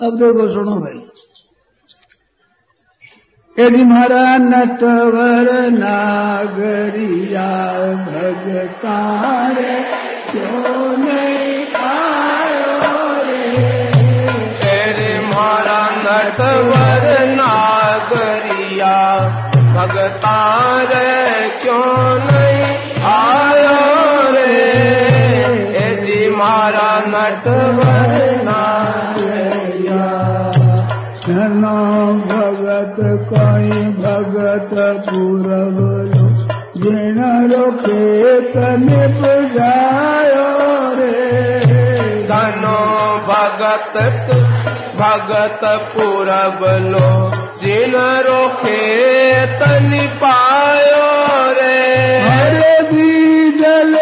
अब देखो सुनो भाई। यदि महाराज नटवर नागरिया भगतारे, क्यों नहीं आयो रे? तेरे महारा नटवर नागरिया भगतारे, क्यों नहीं आयो रे? यदि महारा नटवर ना जगत पुरवलो जिनरो केतन पुजायो रे। धनो भगत भगत पुरवलो जिनरो केतन पायो रे। हरे दी जल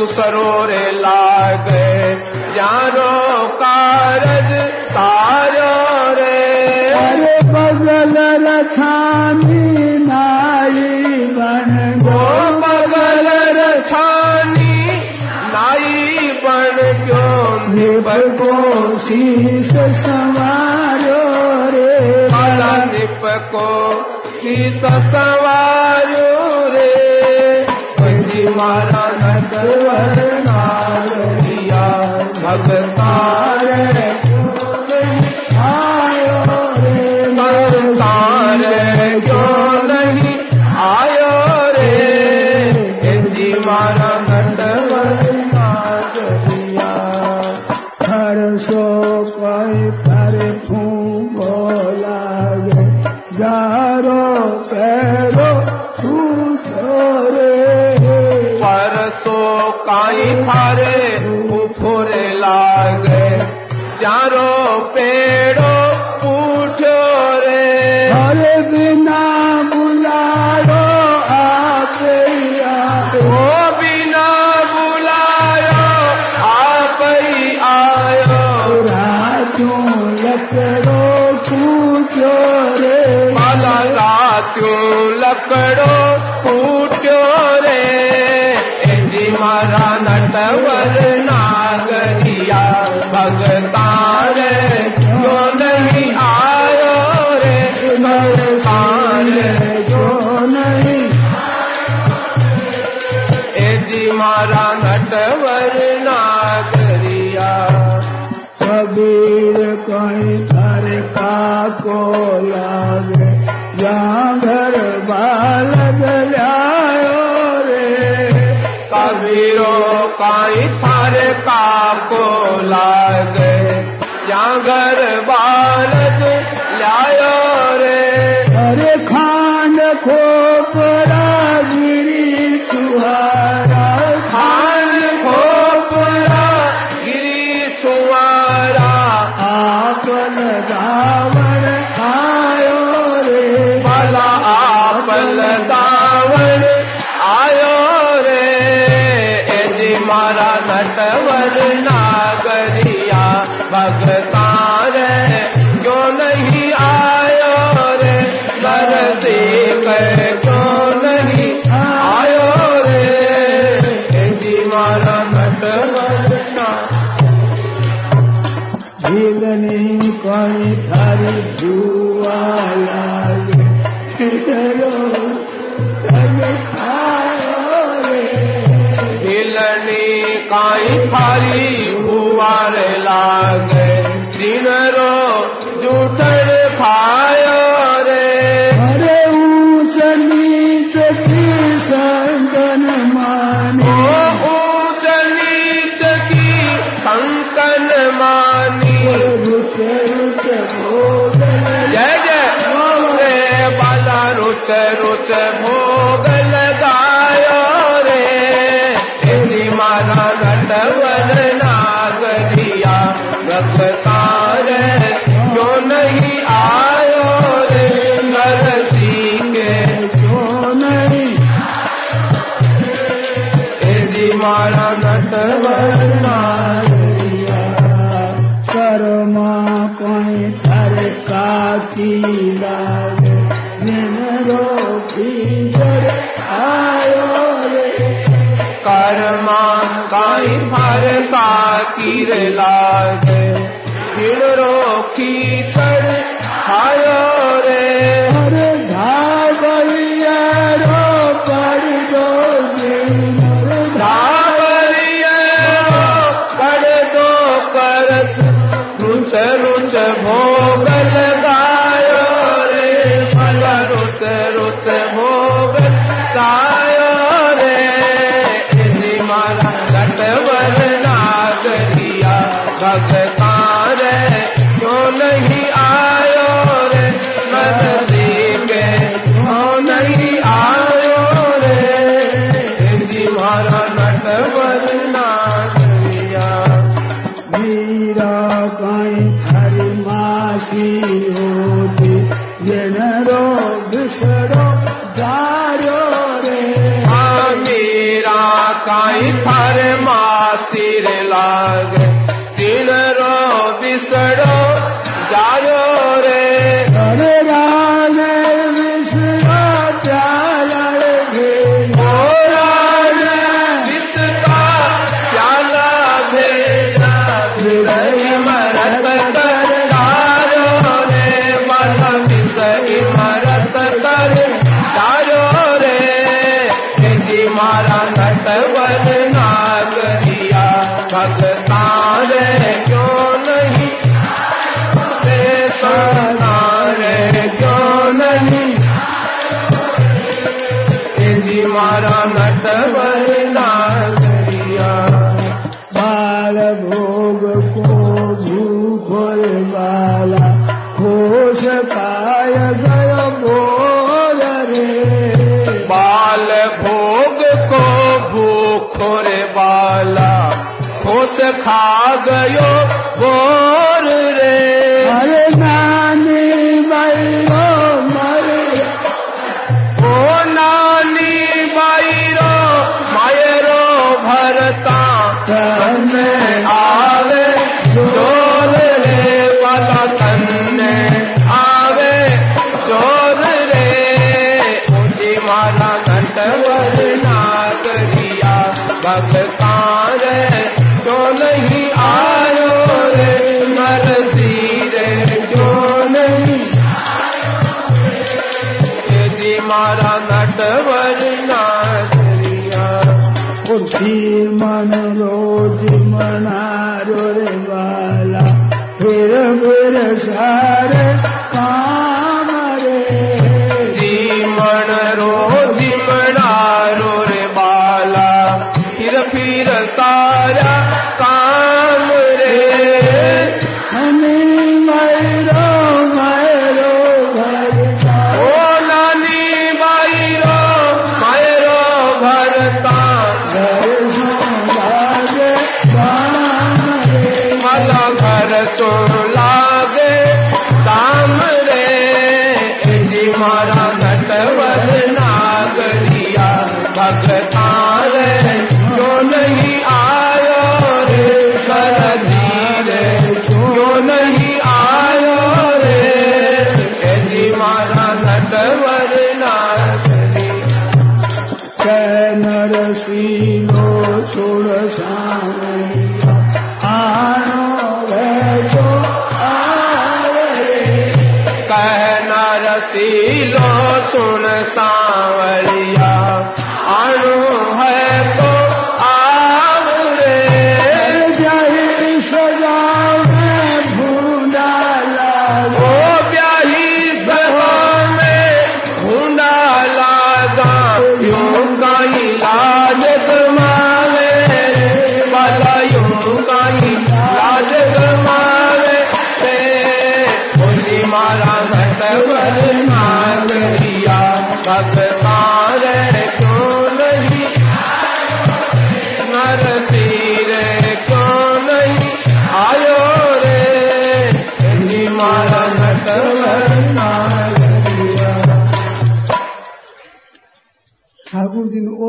सुसरोर लागे जानो कारज सारो रे। अरे बगल रछानी नाई बन गो। बगल रछानी नाई बन गो। निबर को शीश सवारो रे। माला निप को शीश सवारो रे। मारा सर्वर नारिया भगतारे माला नटवर शर्मा कोई थर का आयो रे। कर्मा काई फर का किर लागे रो खीतर आयो रे।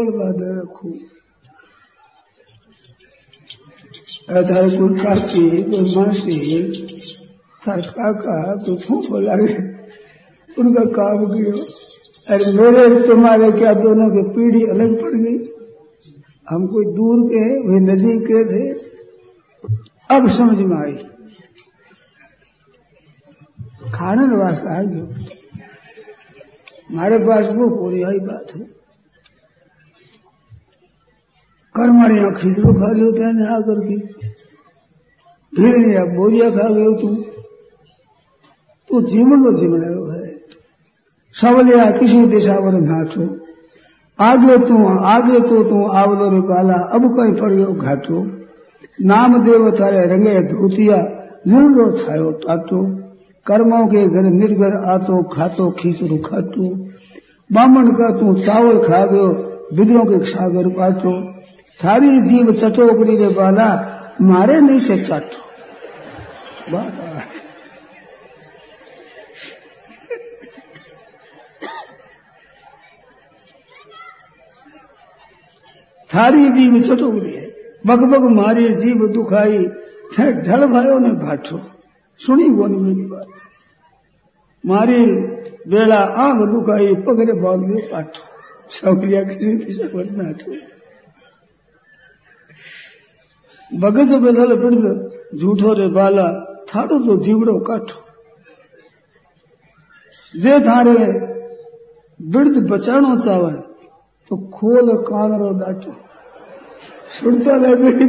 खूब कोण बाधकू काशी ब्रह्माशी सरका का तो फूक लगे उनका काम किया अरे मेरे तुम्हारे क्या दोनों की पीढ़ी अलग पड़ गई हम कोई दूर के वे वही नजीक के थे अब समझ में आई खानन वास्ता है जो हमारे पास वो पूरी आई बात है कर्मण यहाँ खिचड़ो खा लियो तेने आकर के फिर नहीं बोरिया खा गयो तू तो जीवन रो जीवन है सवलिया किसी दिशा पर घाटो। आगे तू, आगे तो तू आवलो रे काला, अब कहीं पड़ गयो घाटो। नाम देव थारे रंगे धोतिया, जरूरो छायो टाटो कर्मों के घर निर्घर आतो, खातो खींचरू खाटो। बामण का तू चावल खा गयो बिगड़ों के सागर पाटो। थारी जीव चटोकड़ी रे बाला, मारे नहीं से चाटो थारी जीव चटोकड़ी है बग मारी, जीव दुखाई थे ढल भयो ने भाठो। सुनी वो नहीं मेरी बात। मारी बेड़ा आँख दुखाई पगड़े बाँध पाठो। सवलिया किसी दिशा पर नाठो बगज बेसल पिंड झूठो रे बाला, थाड़ो तो जीवड़ो काठो। जे थारे बिरद बचाणो चावे तो खोल कानरो दाटो सुनता रहे मेरी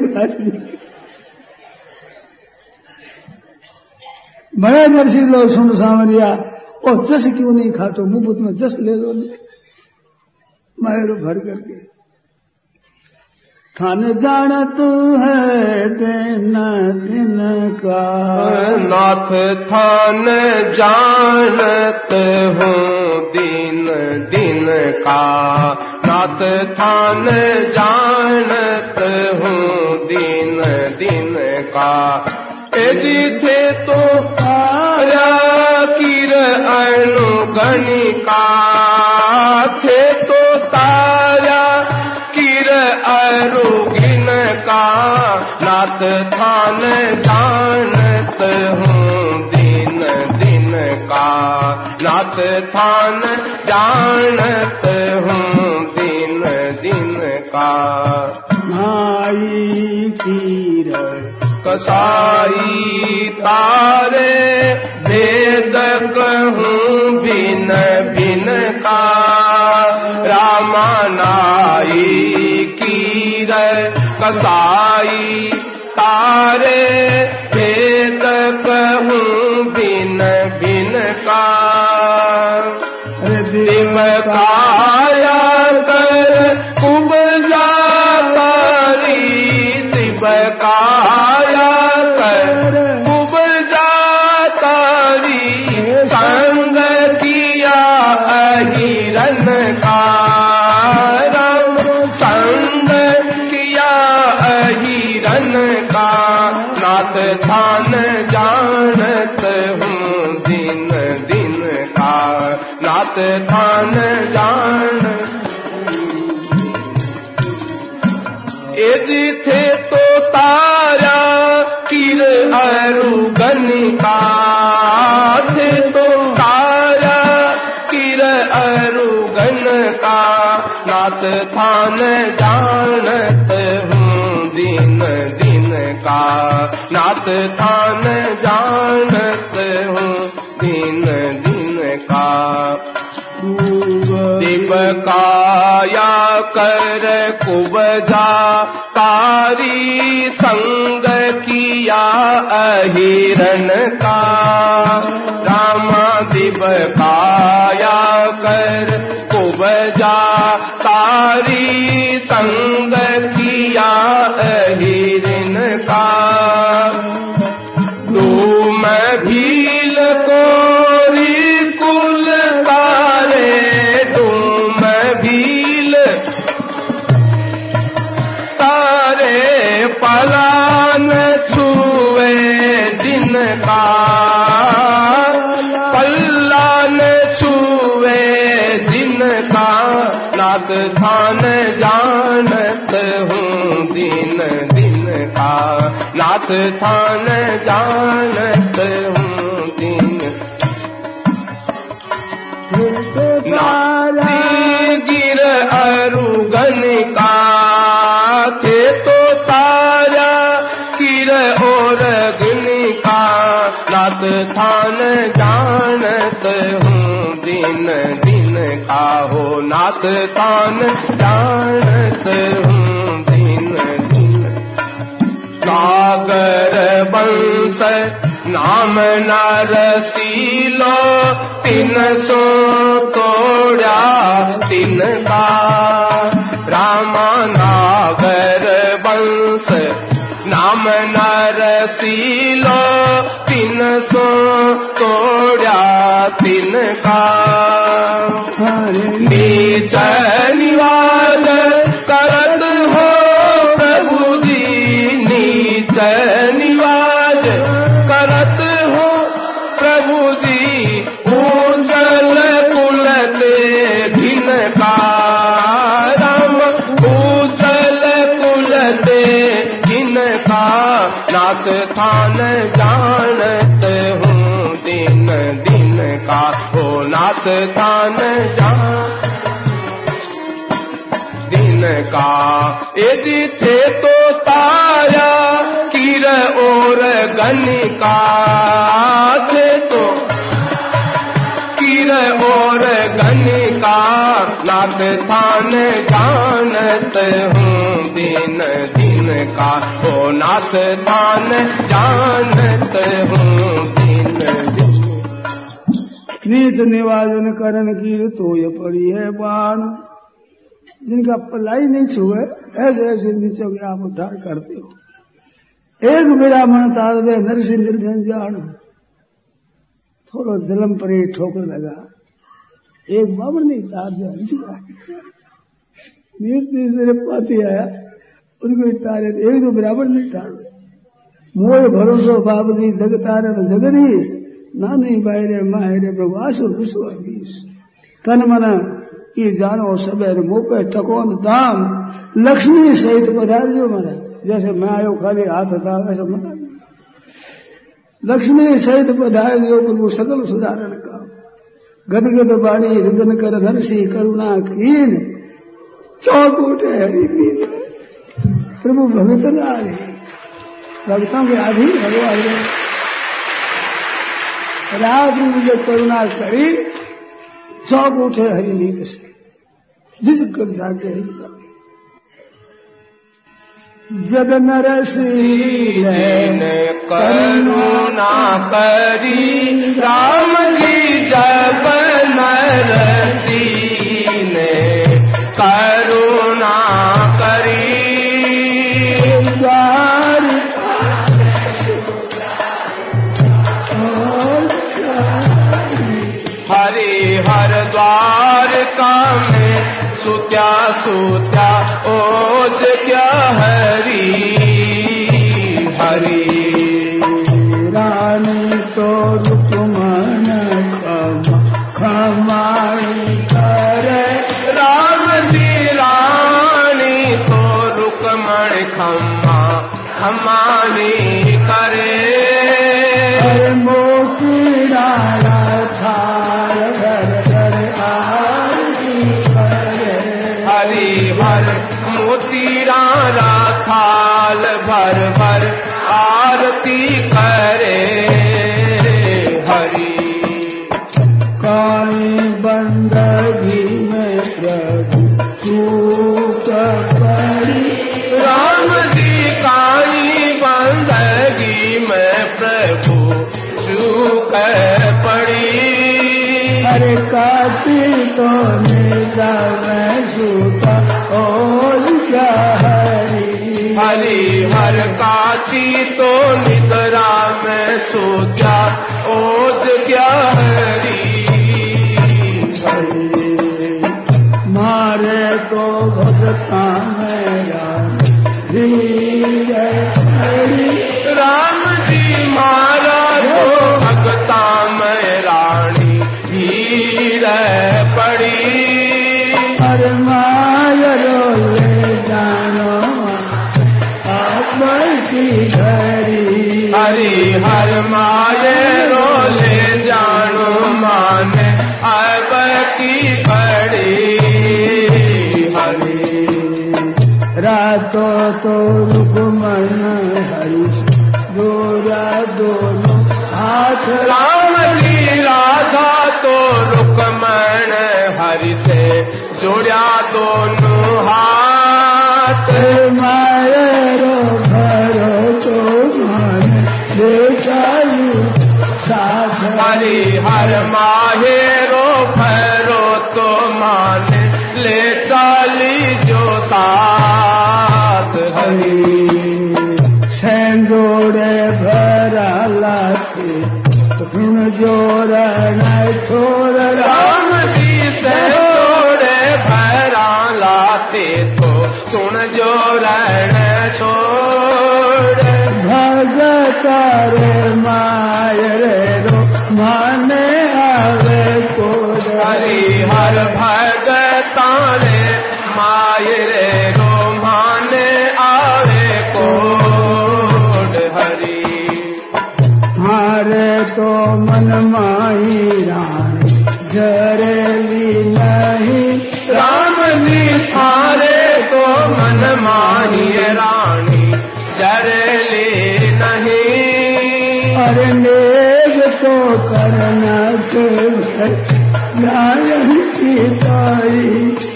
बड़े नरसी लो सुन सावरिया और जस क्यों नहीं खाटो? मुफ़्त में जस ले लो। नहीं मायरो भर करके। थाने जानत है दिन दिन का। नाथ थान जानत हूँ दिन दिन का। नाथ थान जानत हूँ दिन दिन का। यदि थे तो आया किर अनुगणिका थे तो नाथ थान जानत हूँ दिन दिन का। नाथ थान जानत हूँ दिन दिन का। माई कीर कसाई तारे भेद कहूँ बिन बिन का। रामानाई कीर कसाई तारे भेद कहूँ बिन बिन का। दिम काया थे तो तारा किर अरु गनिका थे तो तारा किर अरु गन का नाथ थान जानत हूँ दिन दिन का। नाथ थान जानत दिवकाया कर कुबजा तारी संग किया अहिरन का। रामा दिव काया कर कुबजा तारी संग किया नाथ थान जानत हूँ दिन गिर अरुगन का थे तो तारा किर और अग्नि का नाथ थान जानत हूँ दिन दिन का हो नाथ थान जानत नाम नरसीलो तिन सो तोड़ा रामा नागर वंश। नाम नरसीलो तिन सो तोड़ा तिन यदि थे तो तारा किर और गनिका थे तो। किर और गनिका नाथ थान जानत हूँ, दिन दिन का। हो नाथ थान जानत हूँ, दिन दिन। नीच निवाजन करण की तो ये पड़ी है बाण। जिनका पलाई नहीं छुए, ऐसे ऐसे नीचे के आप उद्धार करते हो। एक विरामण तार दे, नरसिंह जान। थोड़ो जलम पर ठोकर लगा। एक बाबर नहीं तार नीत मेरे पाती आया। उनको तारे एक दो ब्राह्मण नहीं दे मोह भरोसो बाबदी जग तारण जगदीश। नानी बाहरे माहरे प्रभु आशु विश्वास। तन मन की जानो सबेर मुँह पे टकोन दाम, लक्ष्मी सहित पधारियो महाराज। जैसे मैं आयो, खाली हाथ था, वैसे मना लक्ष्मी सहित पधारियो, प्रभु सकल सुधारण का गद गद बाणी, रुदन कर हर्षि करुणा कीन। चौक उठे, हरि नील प्रभु भगत रे भक्तों के आधीन भगवान रात मुझे करुणा करी चौक उठे हरि नींद से। जिस कर जाके जब नरसी करुणा करी राम जी सुत्या ओज क्या काची तो निद्रा मैं सोचा ओज क्या मारे तो भगता मैं यार राम रातों तो रुकमन हरि। गोरा दोनों हाथ राम जी, राधा तो रुकमण हरि से। जोड़ा दोनों हाथ मन माही रानी जरेली नहीं। राम जी थारे तो मन माही रानी जरले नहीं। अरे मेघ तो करना से की ताई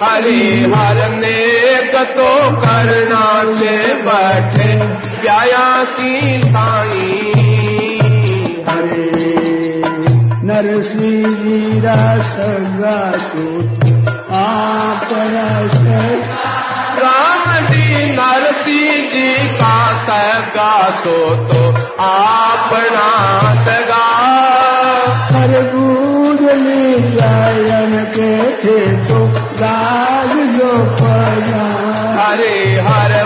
हरि हर नेक तो करना से बैठे व्याया की साई नरसिंह जीरा सगा सूत आप से राम जी नरसिंह जी का सगा सो तो अपना सगा हर बूझली गायन के थे तो राग जो पया हरे हर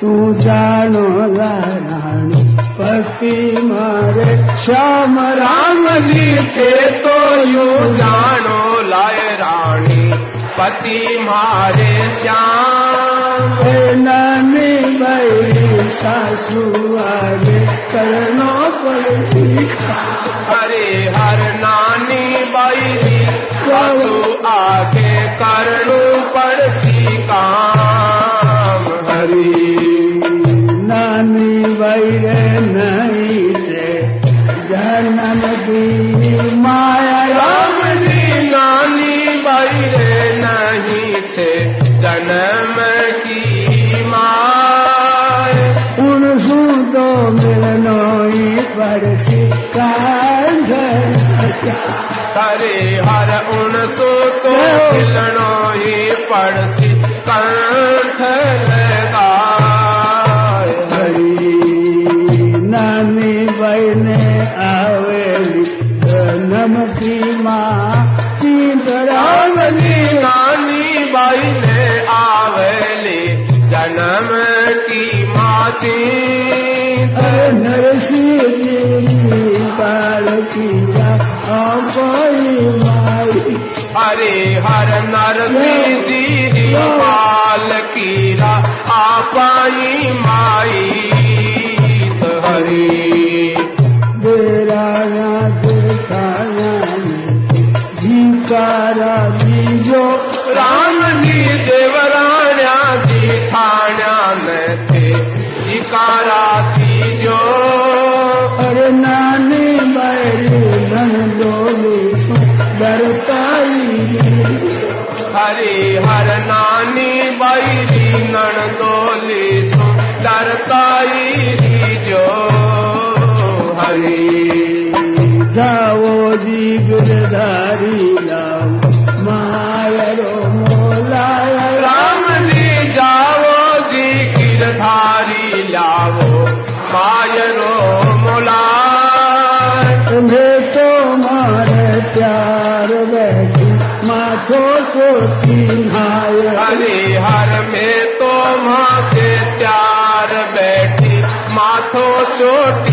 तू जानो रानी पति मारे श्याम राम राम जी थे तो यू जानो रानी पति मारे श्याम। नानी भाई सासू आगे करनो पड़ती। हरे हर नानी बाई सासू आगे करनु पड़सी काम हरि। नानी भाई रे नहीं से जन्म दी माया। राम जी नानी बाई रे नहीं छे जन्म की माय उन तो मिलनो ही परसी कांध हरे हर उन सो तो मिलनो ही पड़सी कंठ लगाए हरे हर नरसिंह दीदी पाल कीरा आपाई माई हरे। बेराया देखाया जीकारा जीजो राम जी देवराण्या जी थाण्या न थे। जिकारा गिरधारी लाओ मायरो मोलाया राम जी जाओ जी गिरधारी लावो मायरो मोला तुम्हें तो मारे प्यार बैठी माथो को चिन्हाय। हरे हर में तो माँ के प्यार बैठी माथो चोटी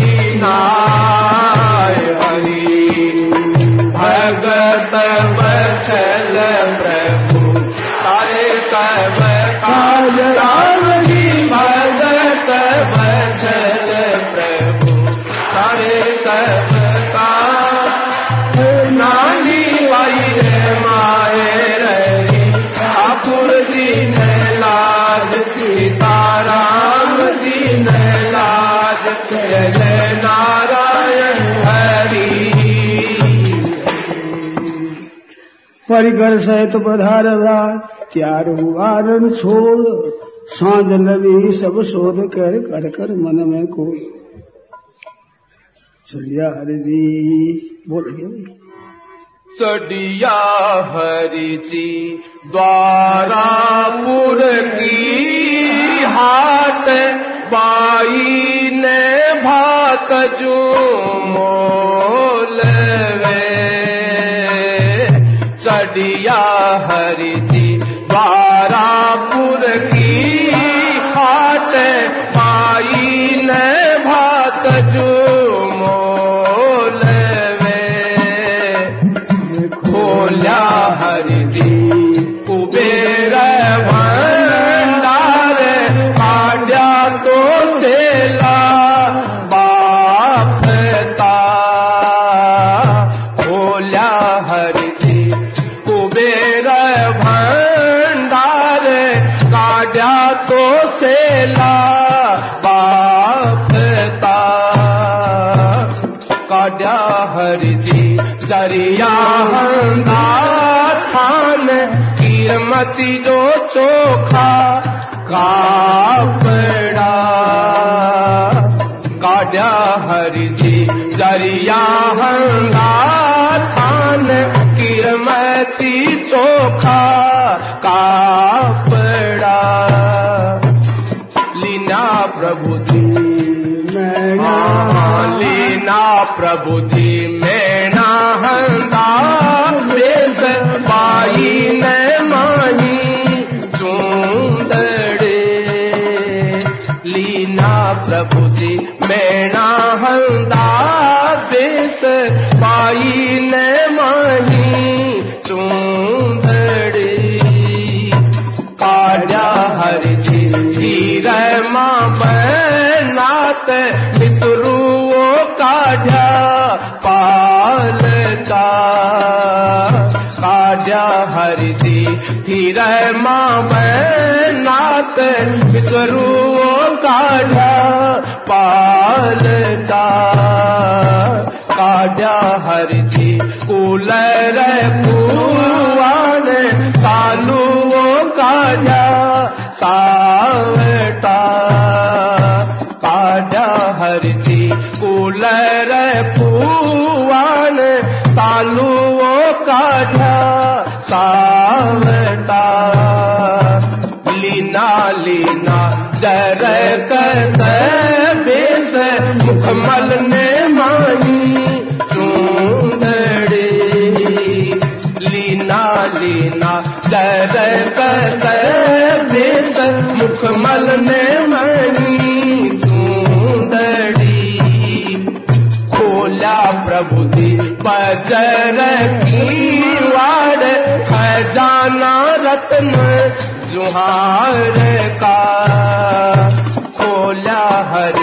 परिकर सहित पधार त्यार वारण छोड़। साँझ लगी सब शोध कर कर कर मन में को चलिया हरि जी बोल गया चढ़िया हरि जी द्वारापुर की हाथ, बाई ने भात जो मोल हरि चोखा कापड़ा। काड्या हरि जी ज़रिया हंदा थान कीरमती चोखा कापड़ा। लीना प्रभु जी लीना प्रभु जी बनात काढा पालचा पाल चा काड्या हरि जी कूलर कुवान सालू काड्या सावटा रत्न जुहार का खोला हर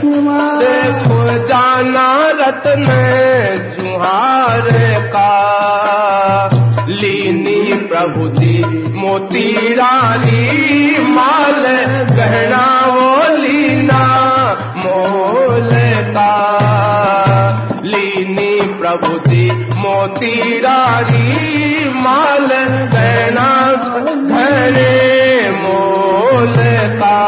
कुमार देखो जाना रत्न जुहार का। लीनी प्रभु जी, मोती रानी, माल गहना वो लीना, मोल का। लीनी प्रभु जी, मोती रानी माल गहना घरे मोल का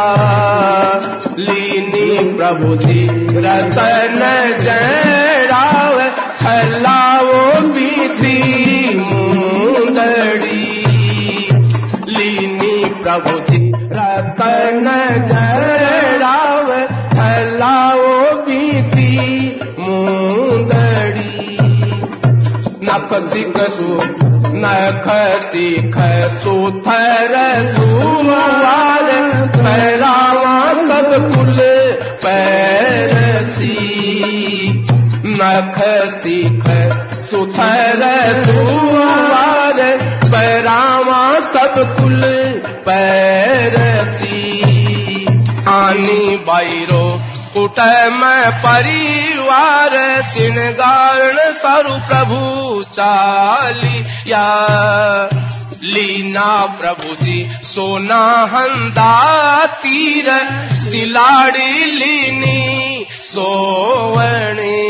लीनी प्रभु जी रतन जराव छलाओ बीती मुंदड़ी लीनी प्रभु जी रतन जराव छलाओ बीती मुंदड़ी नख सिख सु नख सिख सुथर सुवार पैरावा सब कुल पैरसी नख सिख सुथर सुवार पैरावा सब कुल पैरसी आनी बाईरो कुटम परिवार सिणगारण सरु प्रभु चालिया। लीना प्रभु जी सोना हंदा तीर, सिलाड़ी लीनी सोवणी।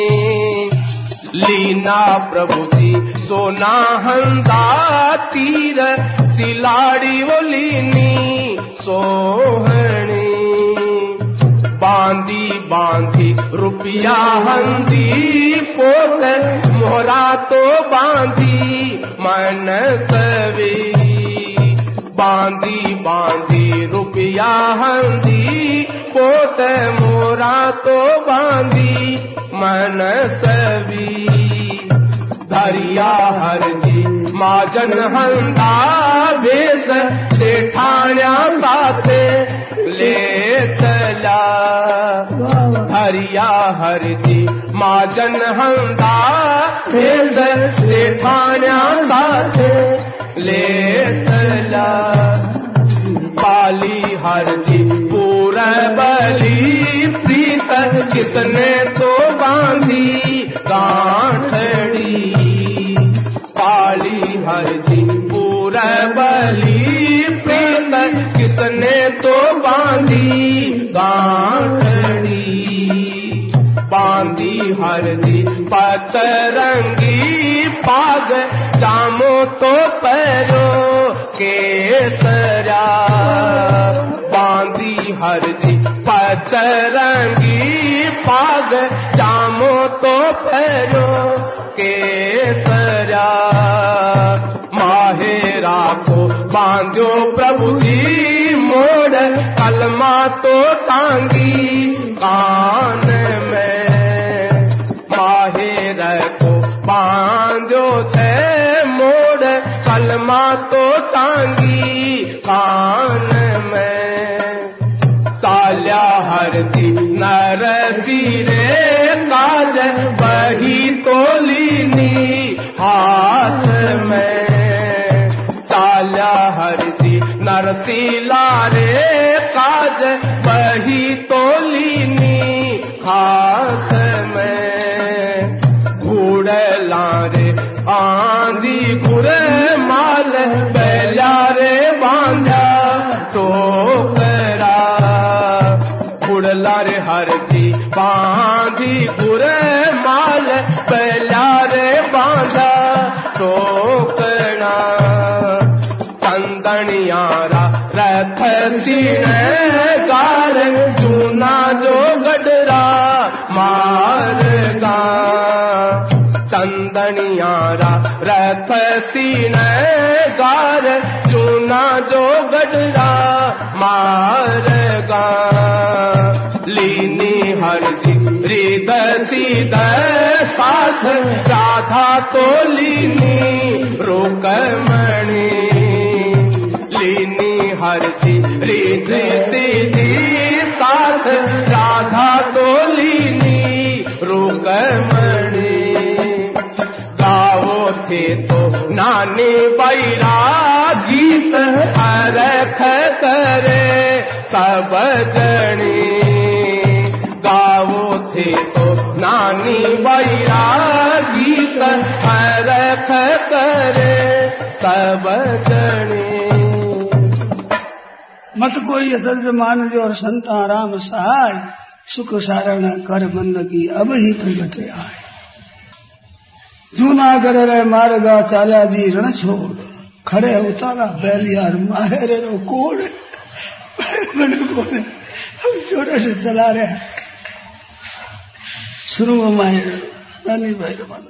लीना प्रभु जी सोना हंदा तीर, सिलाड़ी वो लीनी सोहणी बांधी बांधी, रुपया हंदी, पोत मोहरा तो बांधी, मन सवे। बांधी बांधी, रुपया हंदी, पोत मोरा तो बांधी, मन सवी। धरिया हर जी माजन हंदा भेस सेठाण्या साथे ले चला हरिया हर जी माजन हंदा भेस सेठाण्या साथे ले चला पाली हर जी पूरा बली प्रीत, किसने किसने तो बांधी गांठड़ी बांधी हर जी पचरंगी पाग, जामो तो पैरो के केसरा बांधी हर जी पचरंगी पाग, जामो तो पैरो के केसरा माहेरा को बांधो प्रभु जी। मोड़ कलमा तो टांगी, कान में। माहेर को बांधो छे मोड़, कलमा तो टांगी, कान में। साल्या हर जी नरसी रे काज बही तोलीनी हाथ में। नरसीला रे काज बही साथ, राधा तो लीनी रोकमणि लीनी हर जी रिद सीधी साथ, राधा तो लीनी रोकमणि गाओ थे तो नानी बैरा गीत अरख करे सब जणी जणी मत कोई असर मान जो और संता राम सहाय, सुख सारण कर बंद की अब ही प्रगट आए। जूना कर रे मारगा चाल्या जी रण छोड़, खड़े उतारा बैलियार मारे रो कोड़। मैंने हम ज़ोर से चला रहे शुरू में नानी भाई रमान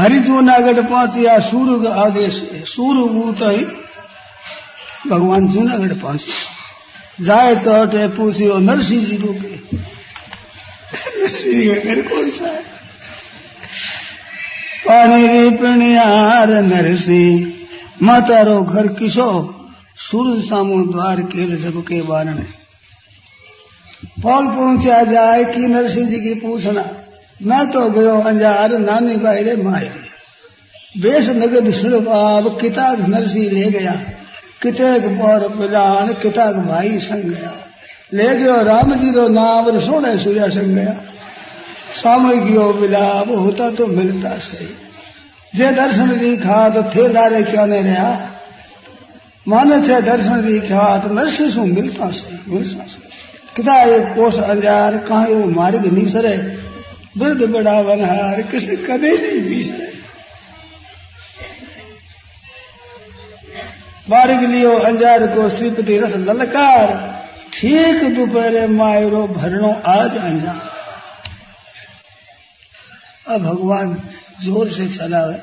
हरिजू नागढ़ पहुंचिया सूर्य आगे सूर्य भूत ही भगवान जूनागढ़ पहुँचे जाए चौटे पूछियो, नरसिंह जी रोके नरसिंह का घर कौन सा है? पानी री पिणियार नरसिंह मातारो घर किसो सूरज सामो द्वार के जब के बारने पौल पहुँचा जाए कि नरसिंह जी की पूछना। मैं तो गयो अंजार, नानी बाहरे मायरे बेस नगद सुड़बाब किताब नरसी ले गया। कितेक पौर प्रधान किताक भाई संग गया। ले गयो राम जी रो नाम सोने सूर्या संग गया। सामयियो विलाप, होता तो मिलता सही। जे दर्शन दिखा तो थे दारे क्यों नहीं रहा? मानस है दर्शन दिखा तो नरसिंह सु मिलता सही मिलता सही। किता एक कोष अंजार, कहा मार्ग नहीं सरे? वृद्ध बड़ा बनहार कृष्ण कदे नहीं बीसरे मार्ग लियो अंजार को श्रीपति रथ ललकार, ठीक दोपहर मायरो भरणो आज अंजार अब भगवान ज़ोर से चला है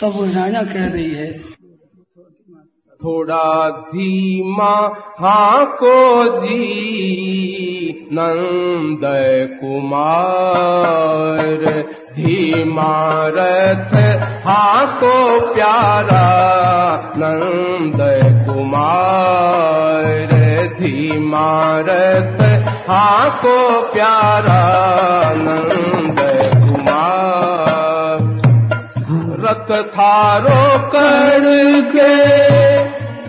तब वो राजा कह रही है, थोड़ा धीमा हाँ को जी। नंद कुमार धीमा रथ हाँ प्यारा नंद कुमार धीमा रथ हाँ प्यारा नंद कुमार रथ थारो कर के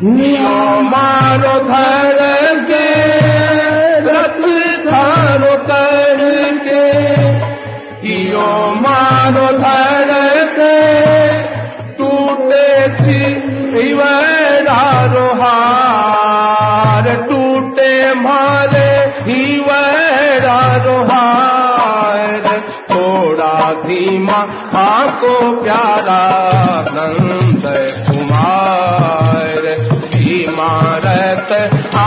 नियो मारो धर के टूटे शिवरारो हार टूटे मारे हिवरारो हार थोड़ा धीमा आको प्यारा नंद कुमार इमारत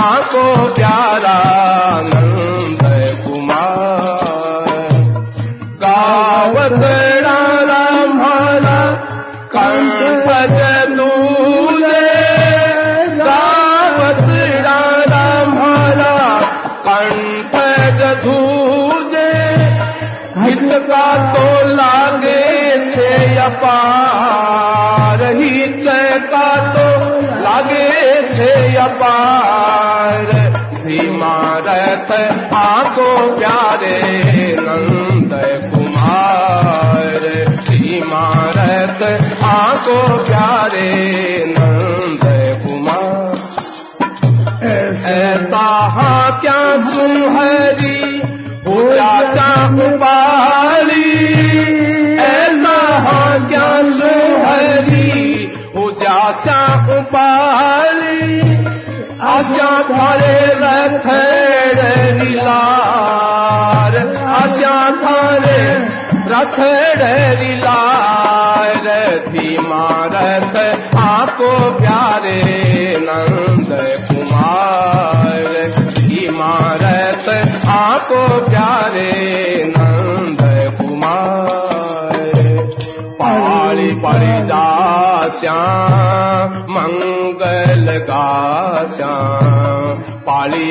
आको प्यारा थारे रथ लीलार। आशा थारे रथ लीलार। धीमा रथ आपको प्यारे नंद कुमार। इमारत आपको प्यारे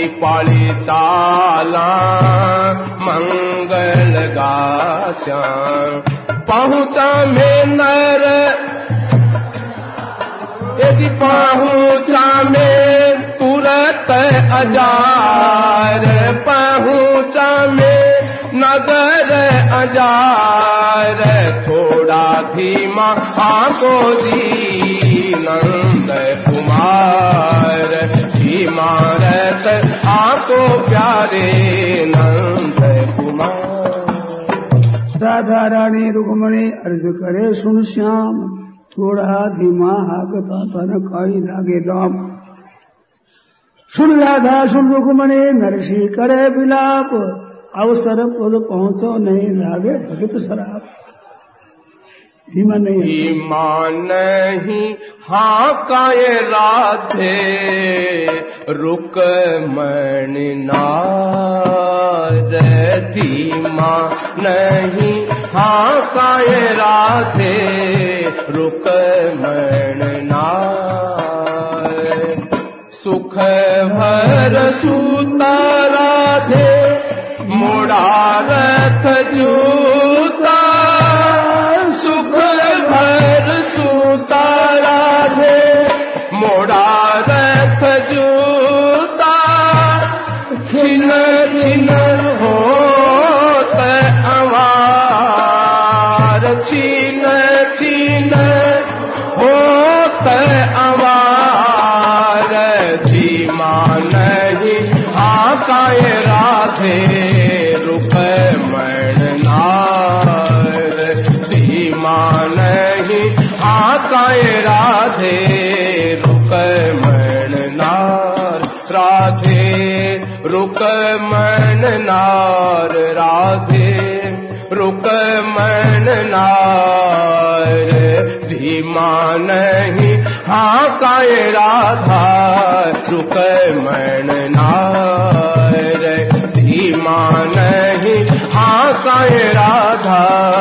चाला, मंगल गाश्या पहुँचा में नर यदि पहुँचा में तुरंत अजार। पहुँचा में नगर अजार। थोड़ा धीमा आको जी। प्यारे नंद कुमार। राधा रानी रुक्मणी अर्ज़ करे सुन श्याम। थोड़ा धीमा हाकता तन काई लागे दाम। सुन राधा सुन रुक्मणी नरसी करे बिलाप अवसर पुर पहुंचो नहीं लागे भगत शराब धीमा नहीं हाँ काए राधे, रुक मणिना धीमा नहीं। हाँ काए राधे, रुक मणिना सुख भर सूता राधे, मुड़ा रथ जू Chi नहीं। हाकाए राधा सुख मन नीमा नहीं। हा हाकाए राधा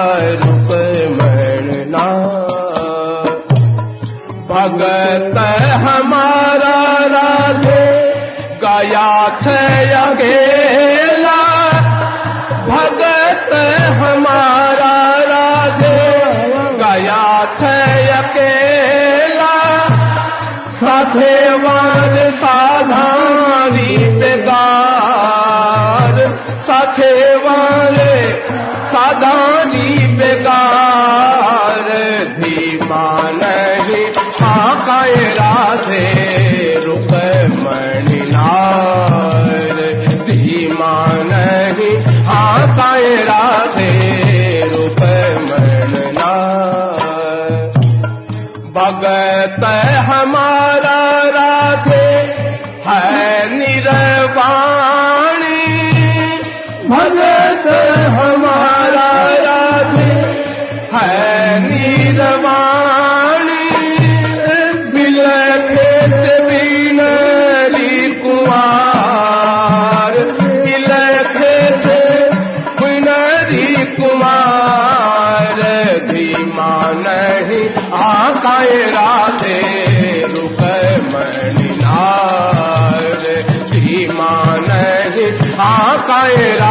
कायरा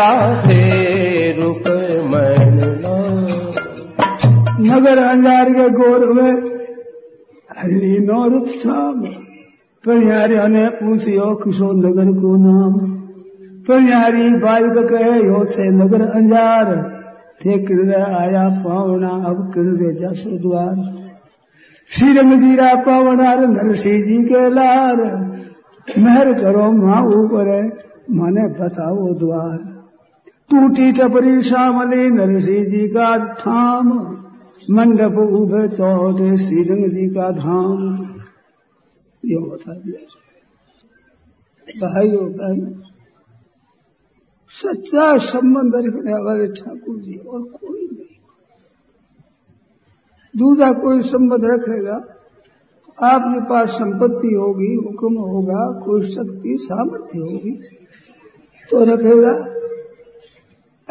राधे रुक मन नगर अंजार के गोर में लीनोर उत्सव। परिहार्य ने पूछियो किशोर नगर को नाम? परिहारी बाल कहे, यो से नगर अंजार। थे किरदे आया पावना, अब किरदे जस द्वार। श्री रंग जीरा पावनार नरसिंह जी के लार। मेहर करो माँ ऊपर है माने बताओ द्वार। टूटी टपरी श्यामले नरसी जी का धाम मंडप उभ चौथ श्रीरंग जी का धाम ये बता दिया भाइयों, बहनों, सच्चा संबंध रखने वाले ठाकुर जी और कोई नहीं। दूसरा कोई संबंध रखेगा, आपके पास संपत्ति होगी, हुक्म होगा, कोई शक्ति, सामर्थ्य होगी तो रखेगा।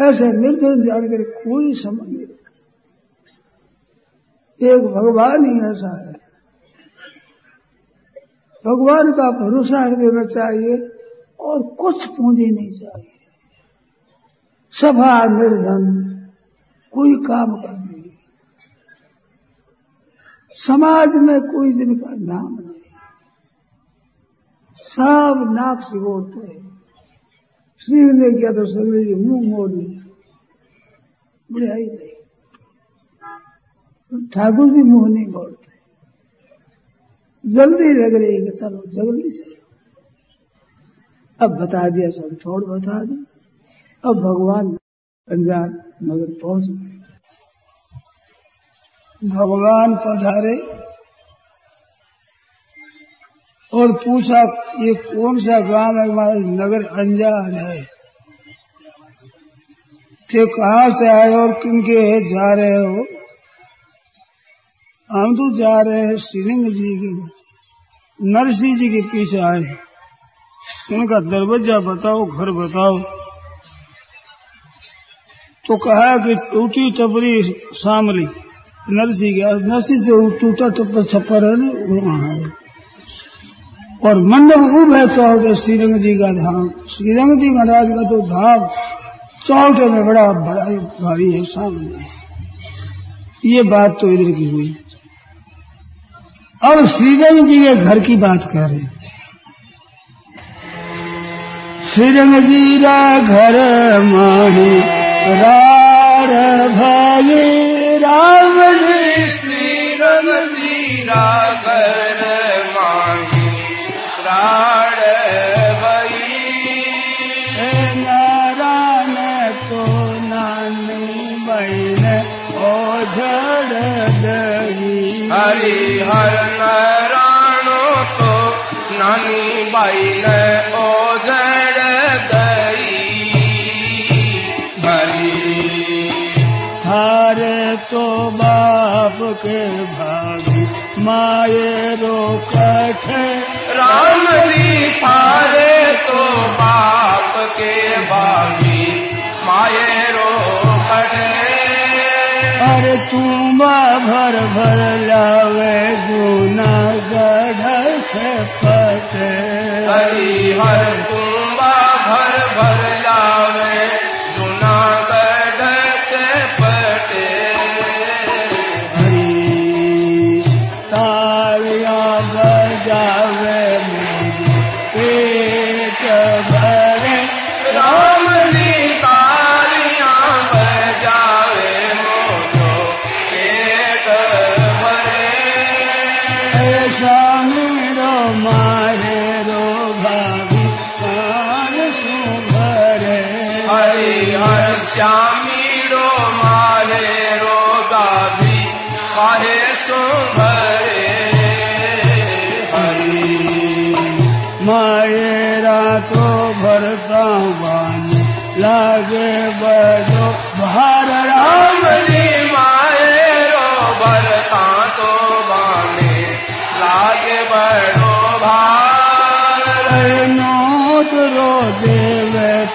ऐसे निर्धन जानकर कोई संबंध नहीं एक भगवान ही ऐसा है। भगवान का भरोसा देना चाहिए और कुछ पूंजी नहीं चाहिए। सभा निर्धन, कोई काम करने समाज में कोई जिनका नाम नहीं। सब नाक से बोलते हैं। श्री ने किया तो सगले जी मुँह मोड़ लिया। बुढ़ाई नहीं ठाकुर जी मुँह नहीं मोड़ते। जल्दी लग रही है कि चलो, जल्दी से। अब बता दिया सब थोड़ बता दी। अब भगवान पंजाब नगर पहुँच गए। भगवान पधारे। और पूछा, ये कौन सा गाँव है? हमारा नगर अंजान है। थे, कहाँ से आए और किनके जा रहे हो। हम तो जा रहे हैं श्रीलिंग जी के नरसिंह जी के पीछे आए। उनका दरवाज़ा बताओ, घर बताओ। तो कहा कि टूटी टपरी सामरी नरसिंह के नरसिंह जो टूटा टपर छप्पर है ना, वहाँ और मंडप खूब है चौटे श्रीरंग जी का धाम। श्रीरंग जी महाराज का तो धाम चौटे में बड़ा बड़ा भारी है, सामने ये बात तो इधर की हुई। अब श्रीरंग जी के घर की बात कर रहे श्रीरंग जी का घर माही, रार भाई राम हरि हर नारायणो तो नानी बाई ने ओझड़ गई हरि थारे तो बाप के भागी माये रो कठे राम जी थारे तो बाप के बागी माये रो कटे अरे तुमा भर भर लावे गुना गढ़ से पते हरि हर तुम्बा भर भर लावे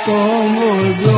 देवे तो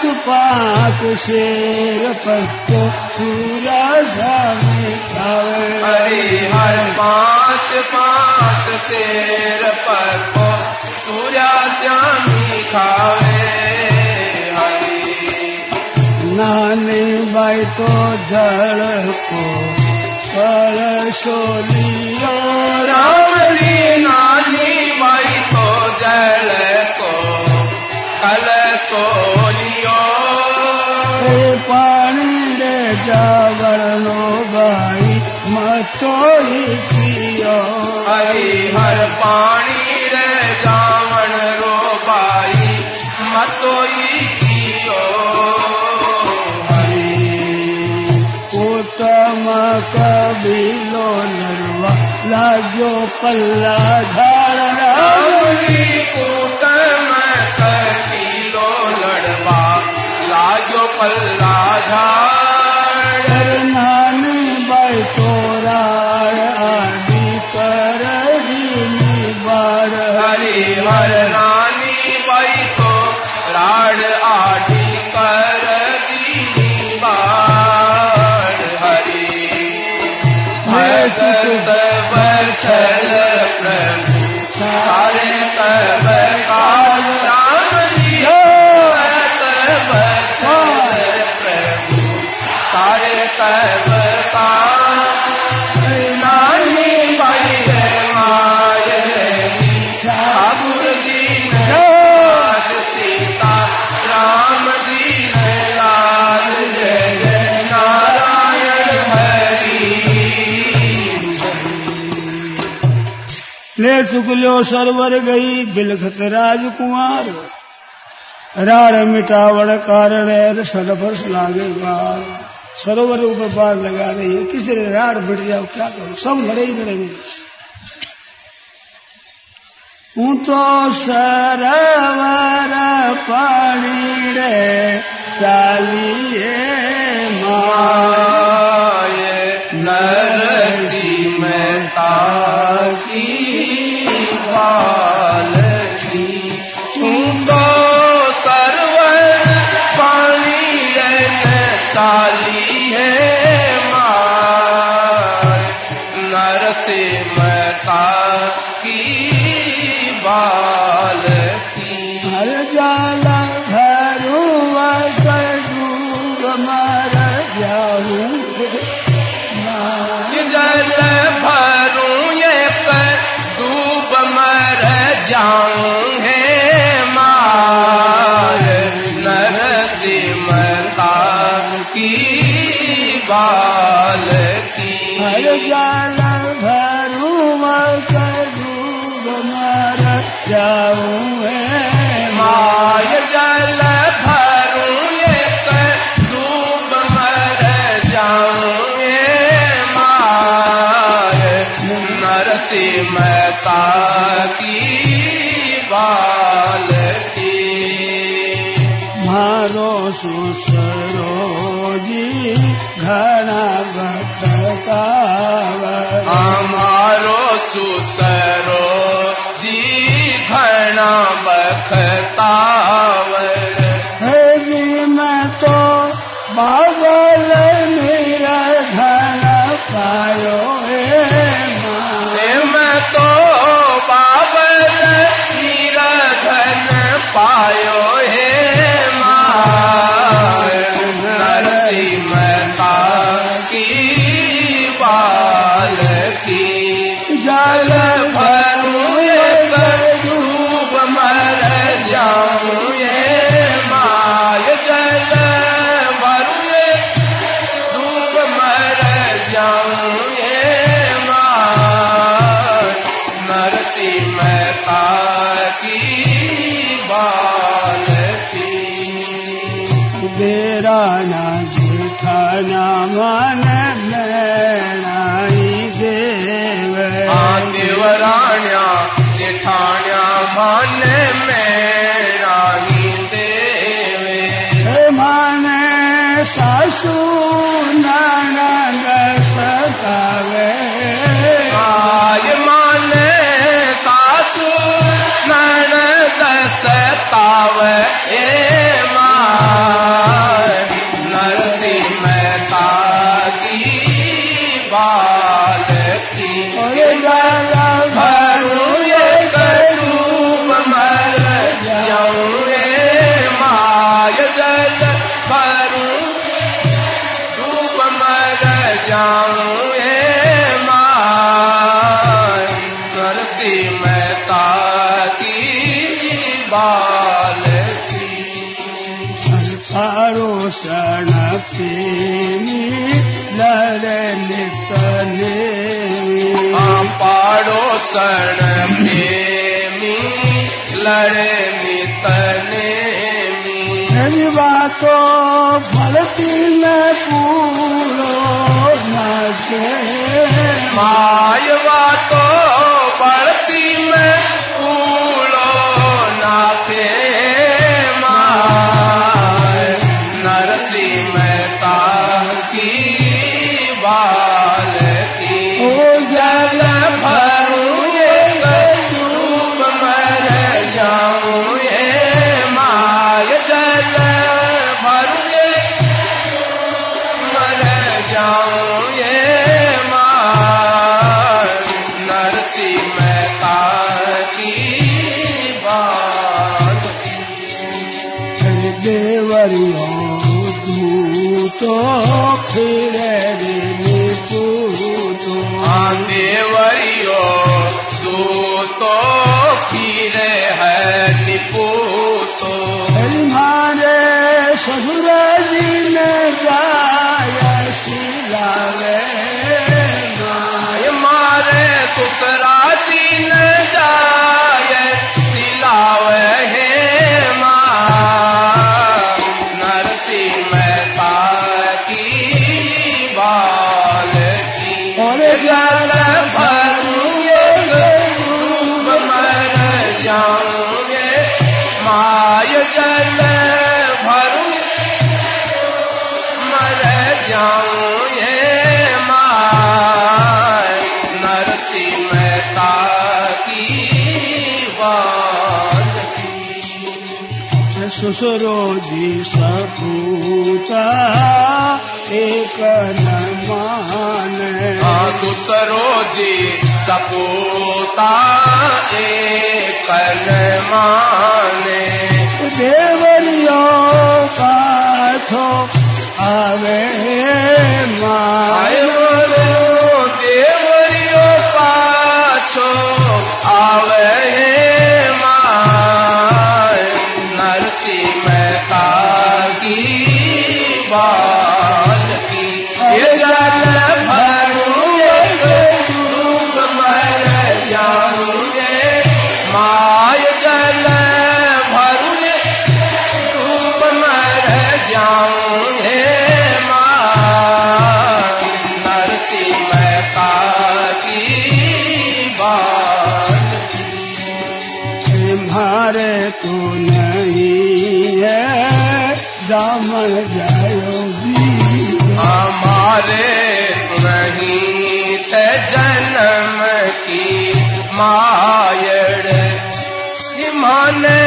पाक पाक शेर पत्तो सूरज मिठावे हरि हर पाँच पाक शेर पत्तो खावे मिठावे नानी बाई तो जड़ को कलशोलियो रावली नानी बाई तो जड़ को कल सोली એ પાણી રે જાવરનો ભાઈ મચોઈ પીયો હરિહર પાણી રે જાવણ રો ભાઈ મતોઈ ઉત્તમ કબીલો નરવા લાગ્યો પલ્લા ધારણા मल्ला झाड़। ले चुक लो सरवर गई बिलखत राजकुमार। रार मिटावड़ कारण सरफर्श लागे बार। सरोवर ऊपर पार लगा रही है, किसी ने रार बिट जाओ, क्या करो? सब लड़े ही लड़े हूँ तो सरवर पानी रे चालिए माँ पावर है मैं तो बाबल मेरा धन पायो भारती न पूरो नाचे माय Oh, please. एक नमान हाथ जी सपोता एक मान देवरियो का थो आवे माए तू नहीं है दामन जायोगी हमारे नहीं थे जन्म की मायड़ माने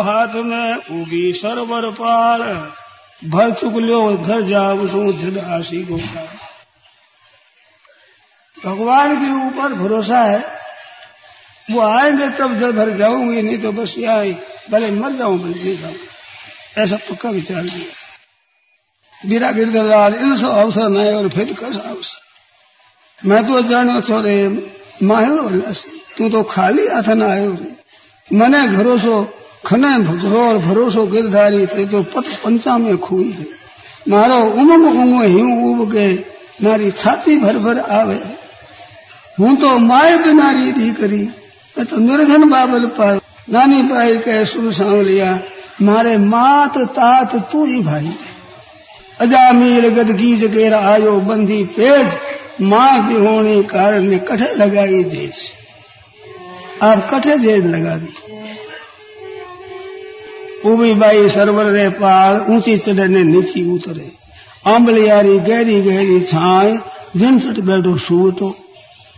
हाथ में उगी सरोवर पार। भर चुक लो घर जाओ समुद्र दासी भगवान के ऊपर भरोसा है। वो आएँगे तब जल भर जाऊँगी, नहीं तो बस यहाँ भले मर जाऊँ, भले नहीं जाऊँ। ऐसा पक्का विचार किया बीरा गिरधरलाल, इन सब अवसर नए और फिर कर अवसर मैं तो जानो छोरे माहिर तू तो खाली हाथ ना आयो। रे घरों घरोसो खने भगोर भरोसो गिरधारी थे जो पथ पंचा में खून थे मारो उमंग उंग हिं उब गए मारी छाती भर भर आवे। हूँ तो माय बिनारी री करी, मैं तो निर्धन बाबल पायो नानी भाई कह, सुन सांग लिया मारे मात तात तू ही भाई। अजामीर गदगी जगेर आयो बंदी पेज, माँ बिहोणी कारण ने कठे लगाई देश आप कठे जेद लगा दी। उभी बाई सरवर रे पाल ऊँची चढ़े ने नीची उतरे। आंबलियारी, गहरी गहरी छाए जिनसट बैठो सूवटो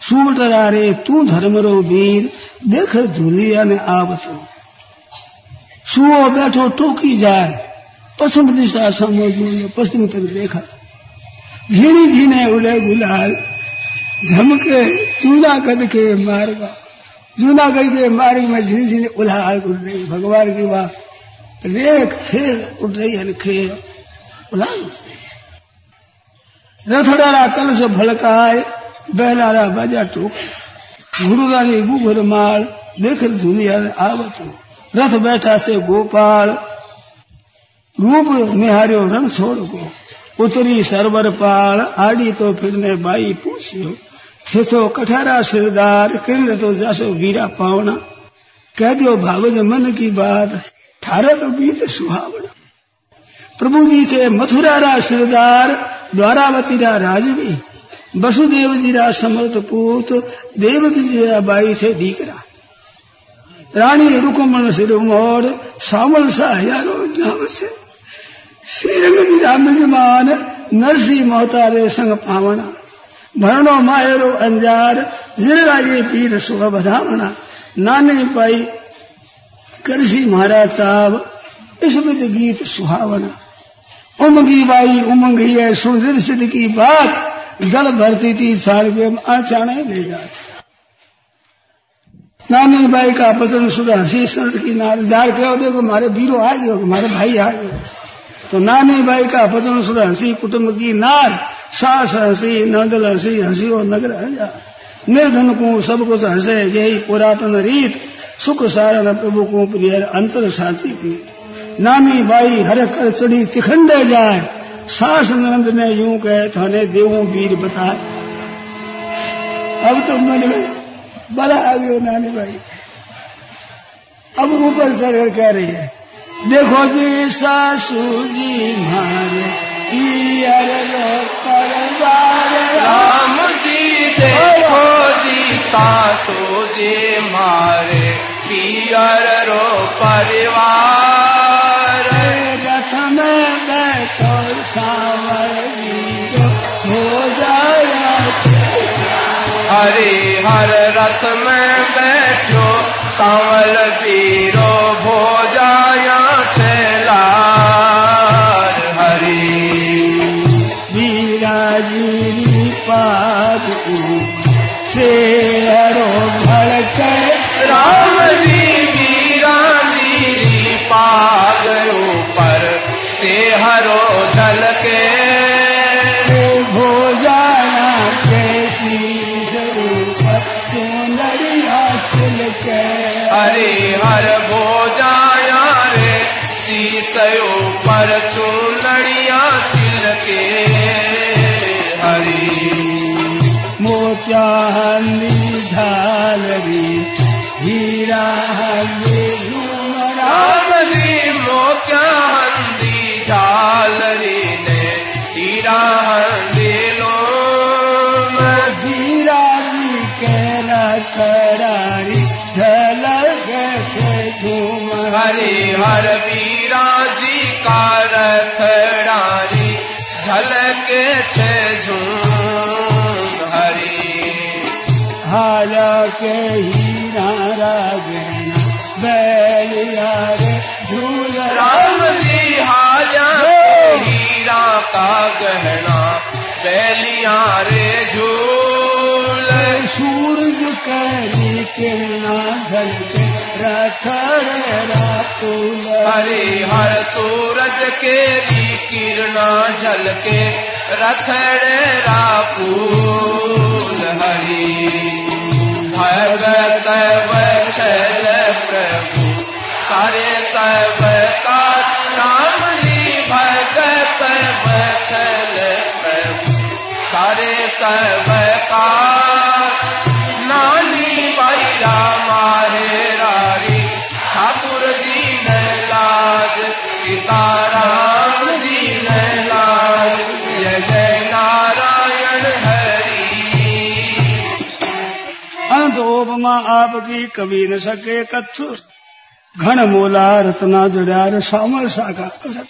सूवटरा रे तू धर्मरो वीर, देख झूलिया ने आवतो सुओ बैठो टोकी जाए पश्चिम दिशा समझू पश्चिम तरफ़ देखा। झीणी झीने उड़े गुलाल, झमके जूनागढ़ के मार्गा। जूनागढ़ के मार्ग में झीणी झीणी उलाल उड़ रही। भगवान की बात रेख खेल उड़ रही है खेल उलाल रथड़ारा कलश भड़काए, बैलारा बाजा टोक। गुरुरानी गुगर माल देख झूलिया आवत। रथ बैठा से गोपाल, रूप निहार्यो रण छोड़ गो उतरी सरवर पाल, आड़ी तो फिरने बाई पूछियो। थे तो कठारा सिरदार, किरण तो जसो वीरा पावना। कह दियो भावज मन की बात थारा तो गीत सुहावना। प्रभु जी से मथुरा रा सिरदार, द्वारावती रा राजवी, वसुदेव जी रा समर्थ पूत देवकी जी रा बाई से दीकरा रानी रुकमण सिर मोड़ सामल सा यारो नाम से। श्रीरंग जी राम जमान नरसिंह मोहतारे संग पावना। भरणो मायरो अंजार जिराजे पीर सुख बधावना। नाने पाई करसी महाराज साहब इस विध गीत सुहावना। उमंगी बाई, उमंगी है सुन रिद सिद्ध की बात। जल भरती थी साड़ के आचाने ले जाती। नानी बाई का पसंद सुना हसी संस की नार जार कहो देखो हमारे वीरो आ गयो, मारे भाई आ गयो। तो नानी बाई का पसंद सुना हसी कुटुंब की नार सास हसी, नंदल हसी हसी और नगर हजा। निर्धन को सब कुछ हंसे, यही पुरातन रीत। सुख सारण प्रभु को प्रिय अंतर साची की। नानी बाई हर कर चढ़ी तिखंडे जाए। सास नंद ने यूँ कहे थाने देवों वीर बता अब तो मन में बला आ गयो नानी भाई अब ऊपर चढ़कर कह रही है देखो जी सासू जी मारे राम जी देखो। सासू जी मारे, पियर रो परिवार। रथ में बैठो हो हरे हर रथ में बैठो, सावल वीरो भो जाया चला हरी। वीराजी पाद हरे हर सूरज के भी किरणा झलके रथड़ेरा फूल हरि। भगत वचल प्रभु, सारे सब का राम जी भगत वचल प्रभु, सारे सब अंत आपकी कवि न सके कथ घन मोला रत्ना जड़ार सामर साका रत्न